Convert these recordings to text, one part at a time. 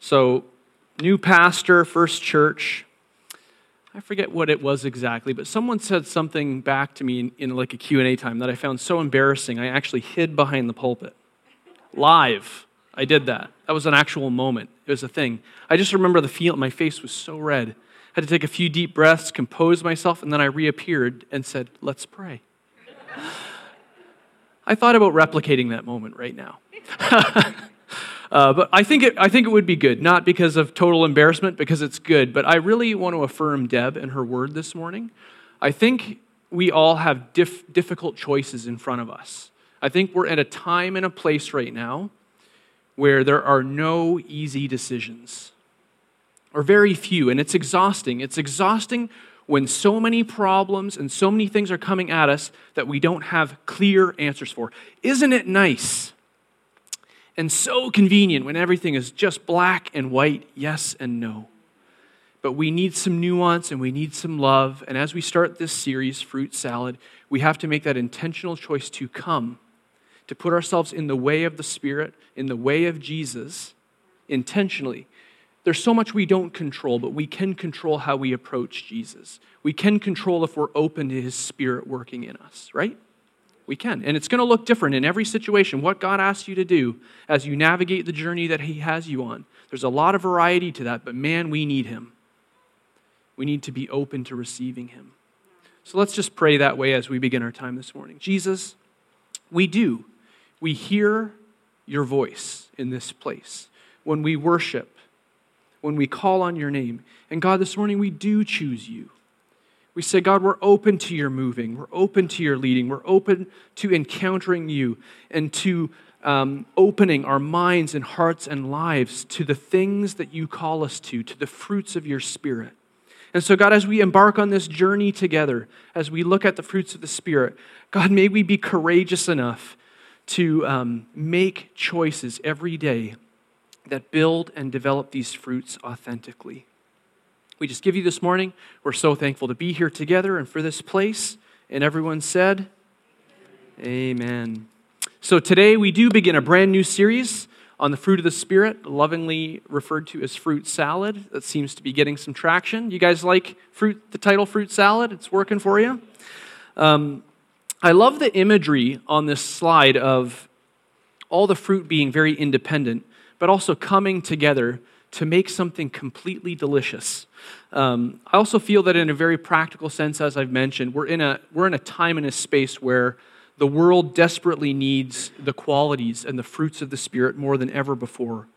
So, new pastor, first church. I forget what it was exactly, but someone said something back to me in, in like a Q&A time that I found so embarrassing. I actually hid behind the pulpit. Live. I did that. That was an actual moment. It was a thing. I just remember the feel my face was so red. I had to take a few deep breaths, compose myself, and then I reappeared and said, "Let's pray." I thought about replicating that moment right now. Uh, but I think, it, I think it would be good, not because of total embarrassment, because it's good. But I really want to affirm Deb and her word this morning. I think we all have dif- difficult choices in front of us. I think we're at a time and a place right now where there are no easy decisions, or very few, and it's exhausting. It's exhausting when so many problems and so many things are coming at us that we don't have clear answers for. Isn't it nice and so convenient when everything is just black and white, yes and no. But we need some nuance and we need some love. And as we start this series, Fruit Salad, we have to make that intentional choice to come, to put ourselves in the way of the Spirit, in the way of Jesus, intentionally. There's so much we don't control, but we can control how we approach Jesus. We can control if we're open to his Spirit working in us, right? We can. And it's going to look different in every situation. What God asks you to do as you navigate the journey that He has you on. There's a lot of variety to that, but man, we need Him. We need to be open to receiving Him. So let's just pray that way as we begin our time this morning. Jesus, we do. We hear your voice in this place when we worship, when we call on your name. And God, this morning we do choose you. We say, God, we're open to your moving. We're open to your leading. We're open to encountering you and to um, opening our minds and hearts and lives to the things that you call us to, to the fruits of your Spirit. And so, God, as we embark on this journey together, as we look at the fruits of the Spirit, God, may we be courageous enough to um, make choices every day that build and develop these fruits authentically we just give you this morning. We're so thankful to be here together and for this place. And everyone said, Amen. So today we do begin a brand new series on the fruit of the Spirit, lovingly referred to as fruit salad. That seems to be getting some traction. You guys like fruit, the title fruit salad? It's working for you? Um, I love the imagery on this slide of all the fruit being very independent, but also coming together to make something completely delicious. Um, I also feel that, in a very practical sense, as I've mentioned, we're in, a, we're in a time and a space where the world desperately needs the qualities and the fruits of the Spirit more than ever before.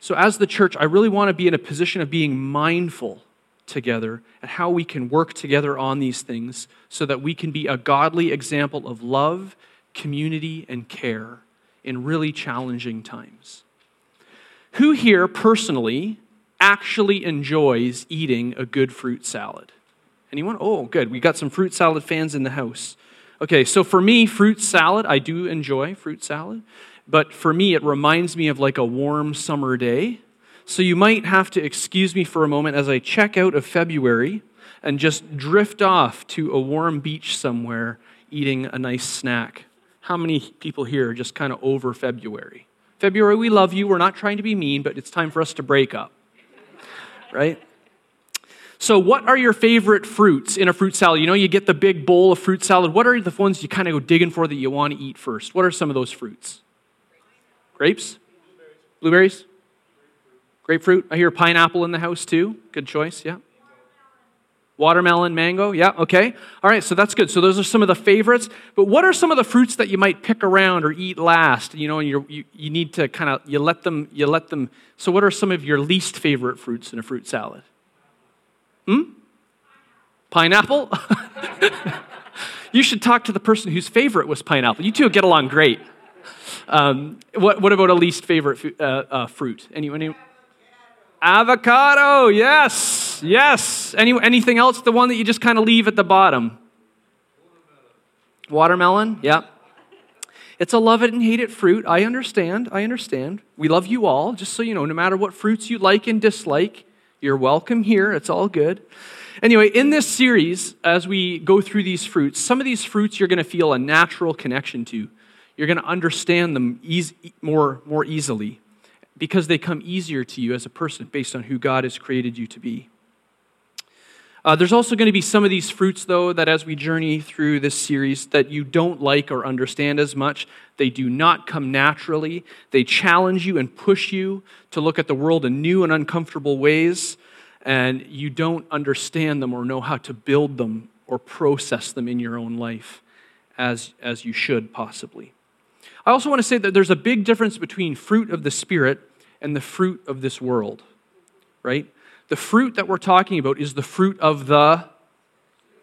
So, as the church, I really want to be in a position of being mindful together and how we can work together on these things so that we can be a godly example of love, community, and care in really challenging times. Who here personally actually enjoys eating a good fruit salad? Anyone? Oh, good. We got some fruit salad fans in the house. Okay, so for me, fruit salad, I do enjoy fruit salad, but for me, it reminds me of like a warm summer day. So you might have to excuse me for a moment as I check out of February and just drift off to a warm beach somewhere eating a nice snack. How many people here are just kind of over February? February, we love you. We're not trying to be mean, but it's time for us to break up. Right? So, what are your favorite fruits in a fruit salad? You know, you get the big bowl of fruit salad. What are the ones you kind of go digging for that you want to eat first? What are some of those fruits? Grapes? Blueberries? Grapefruit? I hear pineapple in the house too. Good choice, yeah. Watermelon, mango, yeah, okay. All right, so that's good. So those are some of the favorites. But what are some of the fruits that you might pick around or eat last? You know, and you you need to kind of you let them you let them. So what are some of your least favorite fruits in a fruit salad? Hmm. Pineapple. you should talk to the person whose favorite was pineapple. You two get along great. Um, what, what about a least favorite uh, uh, fruit? Anyone? Any? Avocado. Yes. Yes. Any, anything else? The one that you just kind of leave at the bottom? Watermelon. Yeah. It's a love it and hate it fruit. I understand. I understand. We love you all. Just so you know, no matter what fruits you like and dislike, you're welcome here. It's all good. Anyway, in this series, as we go through these fruits, some of these fruits you're going to feel a natural connection to. You're going to understand them easy, more, more easily because they come easier to you as a person based on who God has created you to be. Uh, there's also going to be some of these fruits, though, that as we journey through this series, that you don't like or understand as much. They do not come naturally. They challenge you and push you to look at the world in new and uncomfortable ways, and you don't understand them or know how to build them or process them in your own life as, as you should, possibly. I also want to say that there's a big difference between fruit of the Spirit and the fruit of this world, right? The fruit that we're talking about is the fruit of the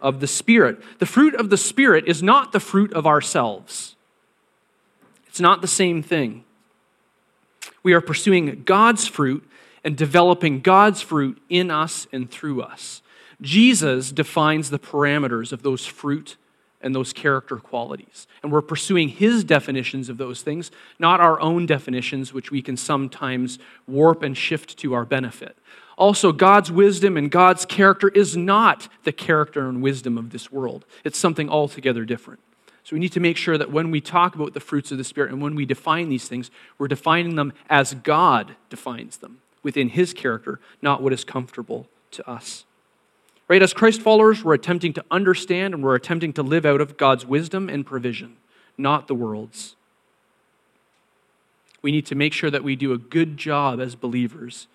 of the spirit. The fruit of the spirit is not the fruit of ourselves. It's not the same thing. We are pursuing God's fruit and developing God's fruit in us and through us. Jesus defines the parameters of those fruit and those character qualities. And we're pursuing his definitions of those things, not our own definitions, which we can sometimes warp and shift to our benefit. Also, God's wisdom and God's character is not the character and wisdom of this world, it's something altogether different. So we need to make sure that when we talk about the fruits of the Spirit and when we define these things, we're defining them as God defines them within his character, not what is comfortable to us. Right? As Christ followers, we're attempting to understand and we're attempting to live out of God's wisdom and provision, not the world's. We need to make sure that we do a good job as believers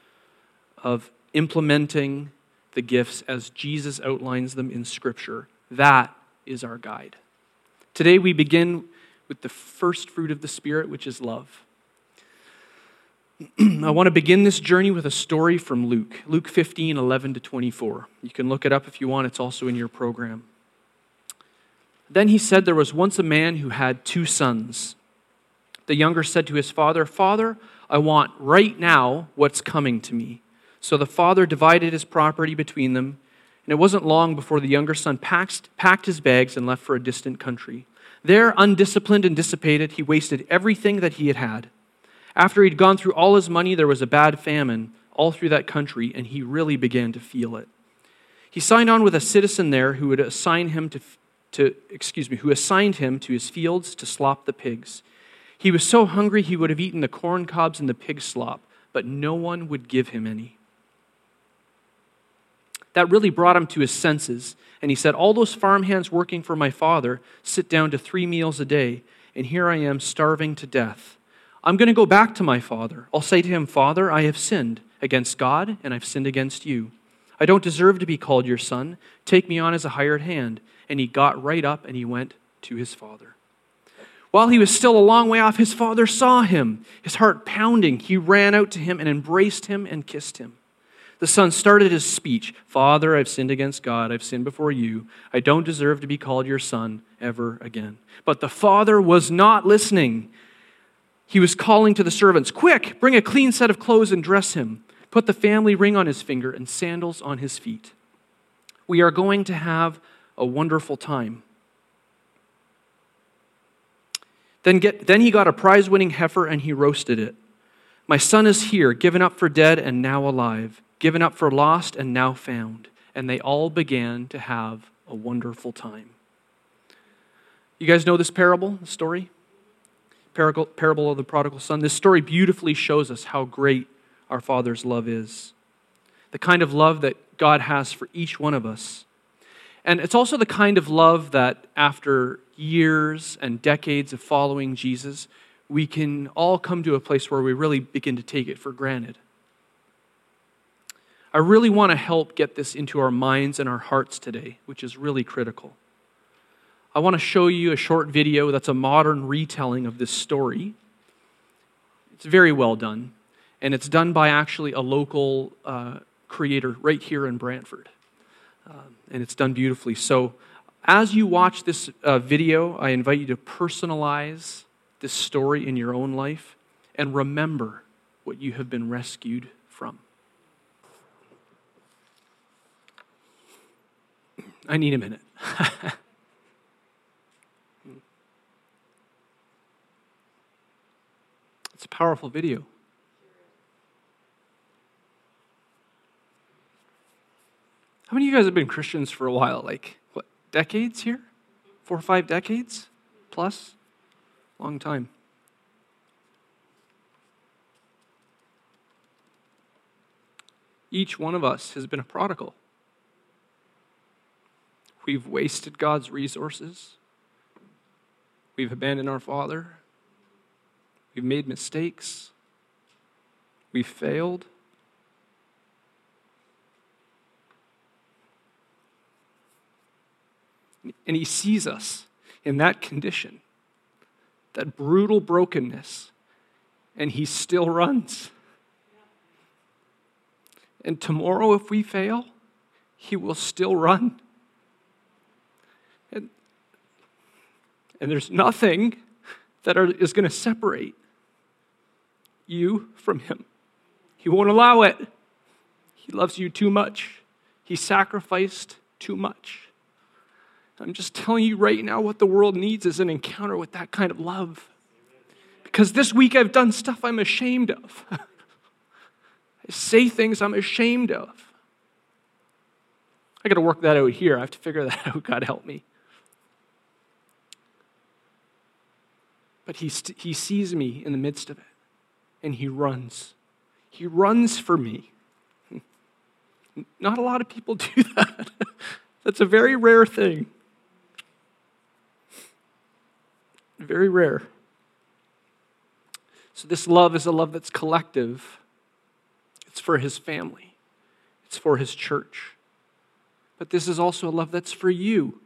of implementing the gifts as Jesus outlines them in Scripture. That is our guide. Today we begin with the first fruit of the Spirit, which is love. I want to begin this journey with a story from Luke, Luke 15, 11 to 24. You can look it up if you want, it's also in your program. Then he said, There was once a man who had two sons. The younger said to his father, Father, I want right now what's coming to me. So the father divided his property between them, and it wasn't long before the younger son packed, packed his bags and left for a distant country. There, undisciplined and dissipated, he wasted everything that he had had. After he'd gone through all his money, there was a bad famine all through that country, and he really began to feel it. He signed on with a citizen there who would assign him to, to excuse me, who assigned him to his fields to slop the pigs. He was so hungry he would have eaten the corn cobs and the pig slop, but no one would give him any. That really brought him to his senses, and he said, All those farmhands working for my father sit down to three meals a day, and here I am starving to death. I'm going to go back to my father. I'll say to him, Father, I have sinned against God, and I've sinned against you. I don't deserve to be called your son. Take me on as a hired hand. And he got right up and he went to his father. While he was still a long way off, his father saw him, his heart pounding. He ran out to him and embraced him and kissed him. The son started his speech Father, I've sinned against God. I've sinned before you. I don't deserve to be called your son ever again. But the father was not listening. He was calling to the servants, Quick, bring a clean set of clothes and dress him. Put the family ring on his finger and sandals on his feet. We are going to have a wonderful time. Then, get, then he got a prize winning heifer and he roasted it. My son is here, given up for dead and now alive, given up for lost and now found. And they all began to have a wonderful time. You guys know this parable, the story? parable of the prodigal son, this story beautifully shows us how great our Father's love is. The kind of love that God has for each one of us. And it's also the kind of love that after years and decades of following Jesus, we can all come to a place where we really begin to take it for granted. I really want to help get this into our minds and our hearts today, which is really critical. I want to show you a short video that's a modern retelling of this story. It's very well done, and it's done by actually a local uh, creator right here in Brantford. Um, and it's done beautifully. So, as you watch this uh, video, I invite you to personalize this story in your own life and remember what you have been rescued from. I need a minute. It's a powerful video. How many of you guys have been Christians for a while? Like, what, decades here? Four or five decades plus? Long time. Each one of us has been a prodigal. We've wasted God's resources. We've abandoned our Father. We've made mistakes. We've failed. And He sees us in that condition, that brutal brokenness, and He still runs. And tomorrow, if we fail, He will still run. And, and there's nothing that are, is going to separate you from Him. He won't allow it. He loves you too much. He sacrificed too much. I'm just telling you right now what the world needs is an encounter with that kind of love. Because this week I've done stuff I'm ashamed of. I say things I'm ashamed of. I got to work that out here. I have to figure that out. God help me. But he, st- he sees me in the midst of it, and he runs. He runs for me. Not a lot of people do that. That's a very rare thing. Very rare. So, this love is a love that's collective, it's for his family, it's for his church. But this is also a love that's for you.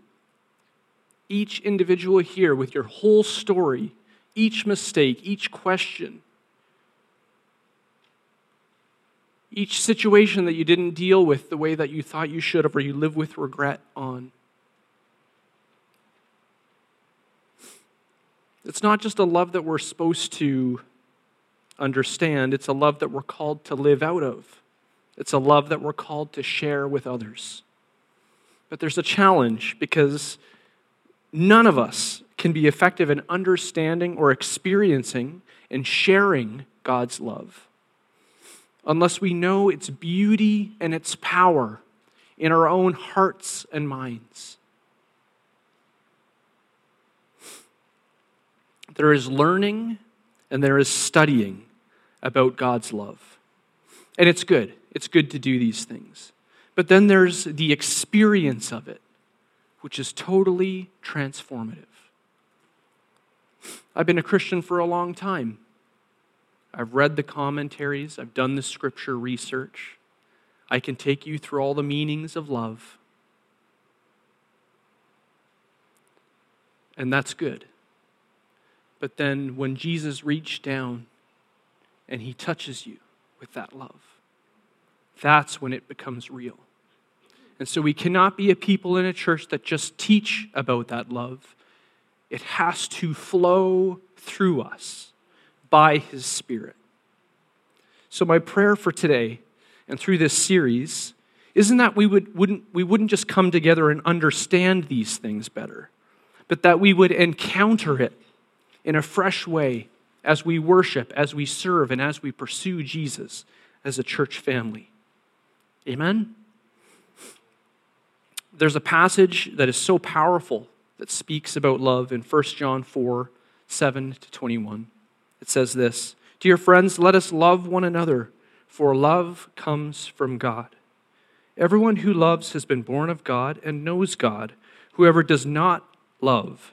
Each individual here, with your whole story, each mistake, each question, each situation that you didn't deal with the way that you thought you should have, or you live with regret on. It's not just a love that we're supposed to understand, it's a love that we're called to live out of. It's a love that we're called to share with others. But there's a challenge because none of us can be effective in understanding or experiencing and sharing God's love unless we know its beauty and its power in our own hearts and minds. There is learning and there is studying about God's love. And it's good. It's good to do these things. But then there's the experience of it, which is totally transformative. I've been a Christian for a long time. I've read the commentaries, I've done the scripture research. I can take you through all the meanings of love. And that's good. But then when Jesus reached down and he touches you with that love, that's when it becomes real. And so we cannot be a people in a church that just teach about that love. It has to flow through us by his Spirit. So, my prayer for today and through this series isn't that we, would, wouldn't, we wouldn't just come together and understand these things better, but that we would encounter it in a fresh way as we worship, as we serve, and as we pursue Jesus as a church family. Amen? There's a passage that is so powerful that speaks about love in 1 John 4 7 to 21. It says this Dear friends, let us love one another, for love comes from God. Everyone who loves has been born of God and knows God. Whoever does not love,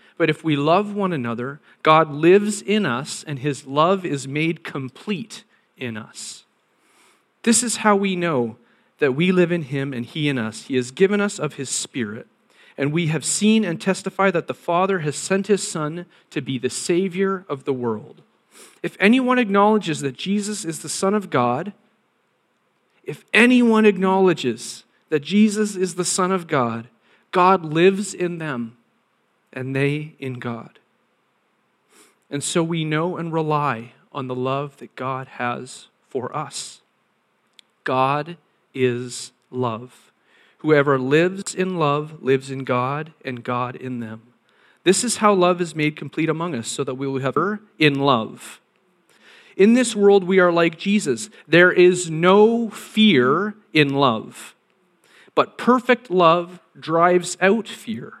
but if we love one another, God lives in us and his love is made complete in us. This is how we know that we live in him and he in us. He has given us of his Spirit. And we have seen and testify that the Father has sent his Son to be the Savior of the world. If anyone acknowledges that Jesus is the Son of God, if anyone acknowledges that Jesus is the Son of God, God lives in them and they in God. And so we know and rely on the love that God has for us. God is love. Whoever lives in love lives in God, and God in them. This is how love is made complete among us, so that we will have her in love. In this world, we are like Jesus. There is no fear in love. But perfect love drives out fear,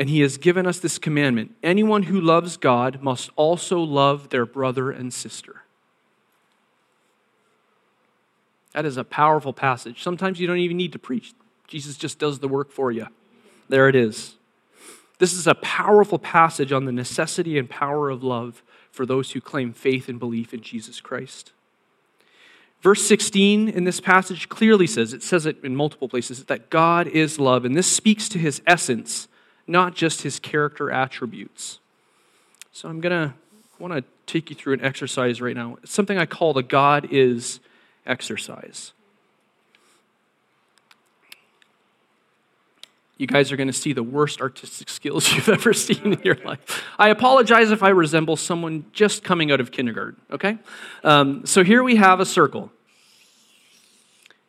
And he has given us this commandment anyone who loves God must also love their brother and sister. That is a powerful passage. Sometimes you don't even need to preach, Jesus just does the work for you. There it is. This is a powerful passage on the necessity and power of love for those who claim faith and belief in Jesus Christ. Verse 16 in this passage clearly says, it says it in multiple places, that God is love, and this speaks to his essence, not just his character attributes. So I'm going to want to take you through an exercise right now. It's something I call the God is exercise. you guys are going to see the worst artistic skills you've ever seen in your life. I apologize if I resemble someone just coming out of kindergarten, okay? Um, so here we have a circle.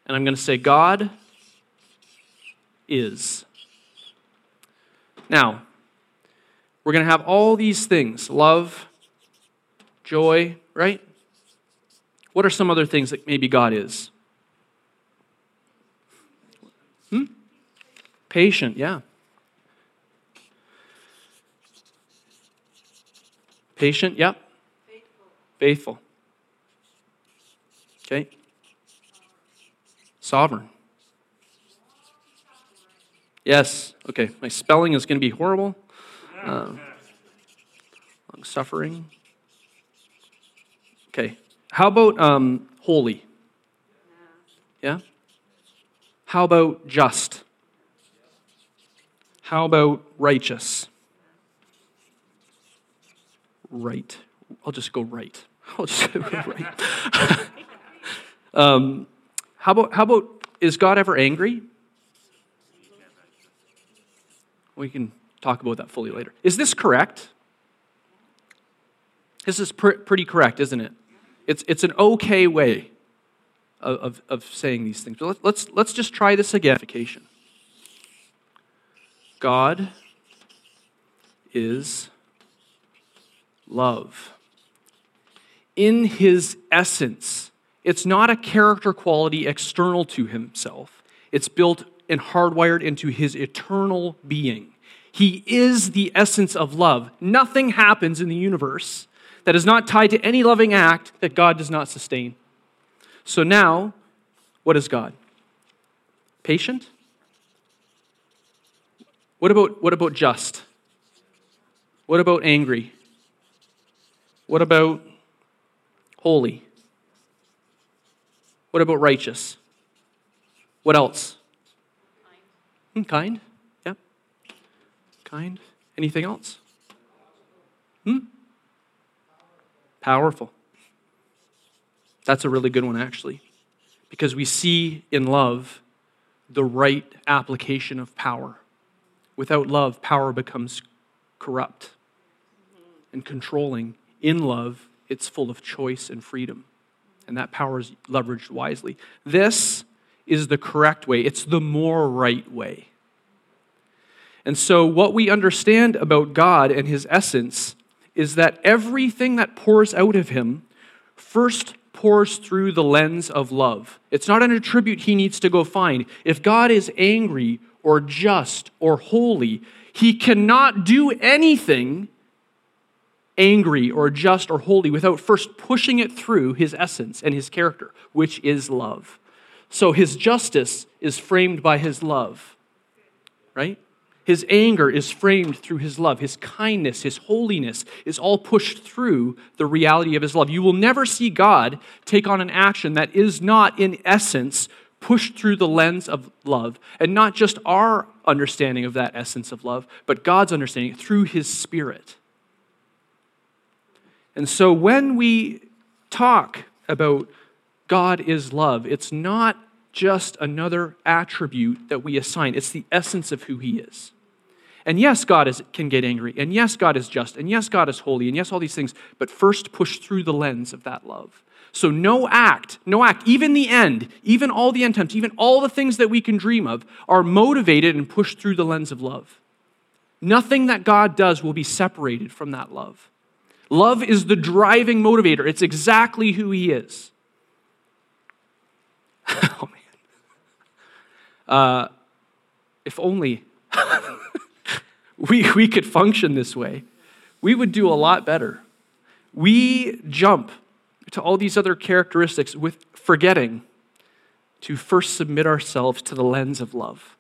And I'm going to say, God is. Now, we're going to have all these things love, joy, right? What are some other things that maybe God is? Hmm? Patient, yeah. Patient, yep. Faithful. Faithful. Okay. Sovereign. Yes. Okay. My spelling is going to be horrible. Uh, long suffering. Okay. How about um, holy? Yeah. How about just? How about righteous? Right. I'll just go right. I'll just go right. um, how about how about is God ever angry? We can talk about that fully later. Is this correct? This is pr- pretty correct, isn't it? It's, it's an okay way of, of, of saying these things. But let's, let's just try this again. God is love. In his essence, it's not a character quality external to himself, it's built and hardwired into his eternal being. He is the essence of love. Nothing happens in the universe that is not tied to any loving act that God does not sustain. So now, what is God? Patient? What about, what about just? What about angry? What about holy? What about righteous? What else? Kind. Hmm, kind? Yeah. Kind. Anything else? Hmm? Powerful. That's a really good one, actually, because we see in love the right application of power. Without love, power becomes corrupt and controlling. In love, it's full of choice and freedom, and that power is leveraged wisely. This is the correct way, it's the more right way. And so, what we understand about God and his essence is that everything that pours out of him first pours through the lens of love. It's not an attribute he needs to go find. If God is angry or just or holy. He cannot do anything angry or just or holy without first pushing it through his essence and his character, which is love. So his justice is framed by his love, right? His anger is framed through his love. His kindness, his holiness is all pushed through the reality of his love. You will never see God take on an action that is not, in essence, pushed through the lens of love, and not just our understanding of that essence of love, but God's understanding through His Spirit. And so when we talk about God is love, it's not just another attribute that we assign, it's the essence of who He is. And yes, God is, can get angry. And yes, God is just. And yes, God is holy. And yes, all these things. But first, push through the lens of that love. So, no act, no act, even the end, even all the end times, even all the things that we can dream of are motivated and pushed through the lens of love. Nothing that God does will be separated from that love. Love is the driving motivator, it's exactly who He is. oh, man. Uh, if only we, we could function this way, we would do a lot better. We jump to all these other characteristics with forgetting to first submit ourselves to the lens of love.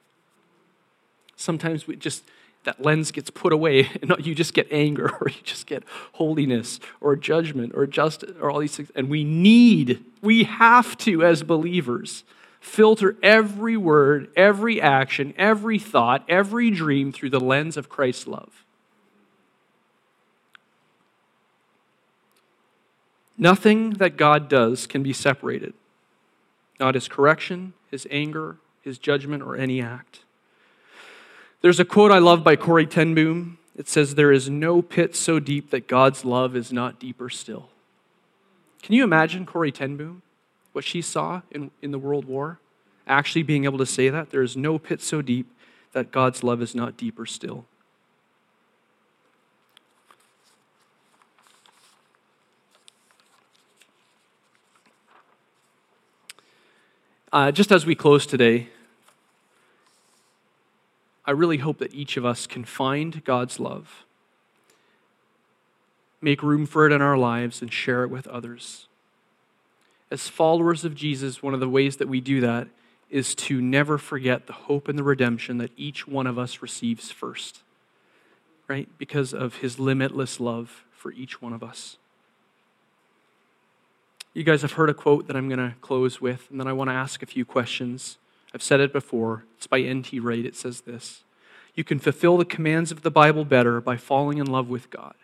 Sometimes we just that lens gets put away and you just get anger or you just get holiness or judgment or justice or all these things and we need we have to as believers filter every word, every action, every thought, every dream through the lens of Christ's love. Nothing that God does can be separated. Not his correction, his anger, his judgment, or any act. There's a quote I love by Corrie ten Boom. It says, There is no pit so deep that God's love is not deeper still. Can you imagine Corrie ten Boom? what she saw in, in the World War, actually being able to say that. There is no pit so deep that God's love is not deeper still. Uh, just as we close today, I really hope that each of us can find God's love, make room for it in our lives, and share it with others as followers of Jesus, one of the ways that we do that is to never forget the hope and the redemption that each one of us receives first, right? Because of his limitless love for each one of us. You guys have heard a quote that I'm going to close with, and then I want to ask a few questions. I've said it before. It's by N.T. Wright. It says this You can fulfill the commands of the Bible better by falling in love with God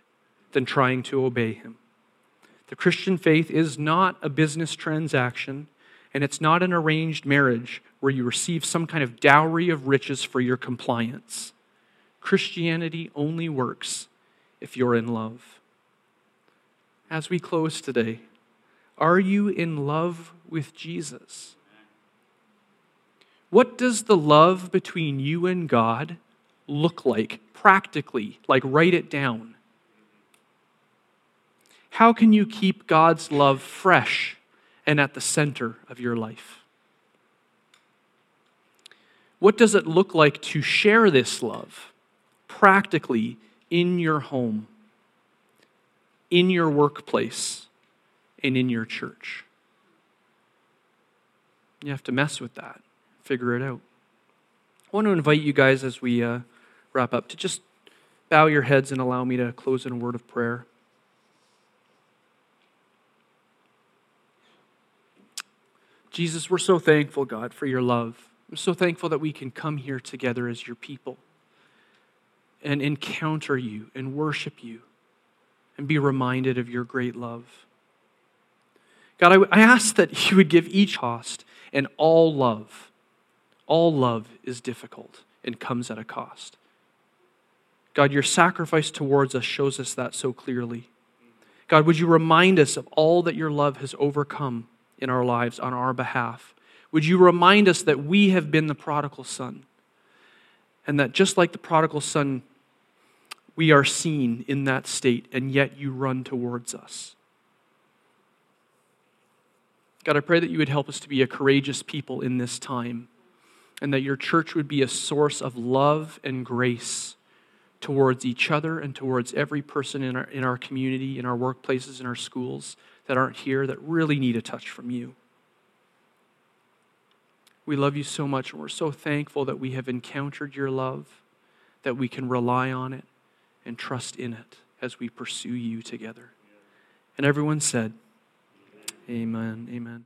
than trying to obey him. The Christian faith is not a business transaction, and it's not an arranged marriage where you receive some kind of dowry of riches for your compliance. Christianity only works if you're in love. As we close today, are you in love with Jesus? What does the love between you and God look like practically? Like, write it down. How can you keep God's love fresh and at the center of your life? What does it look like to share this love practically in your home, in your workplace, and in your church? You have to mess with that, figure it out. I want to invite you guys as we uh, wrap up to just bow your heads and allow me to close in a word of prayer. Jesus, we're so thankful, God, for your love. I'm so thankful that we can come here together as your people and encounter you and worship you and be reminded of your great love. God, I, I ask that you would give each host and all love. All love is difficult and comes at a cost. God, your sacrifice towards us shows us that so clearly. God, would you remind us of all that your love has overcome? in our lives on our behalf. Would you remind us that we have been the prodigal son? And that just like the prodigal son, we are seen in that state, and yet you run towards us. God, I pray that you would help us to be a courageous people in this time, and that your church would be a source of love and grace towards each other and towards every person in our, in our community, in our workplaces, in our schools that aren't here that really need a touch from you. We love you so much, and we're so thankful that we have encountered your love, that we can rely on it and trust in it as we pursue you together. And everyone said, Amen. Amen.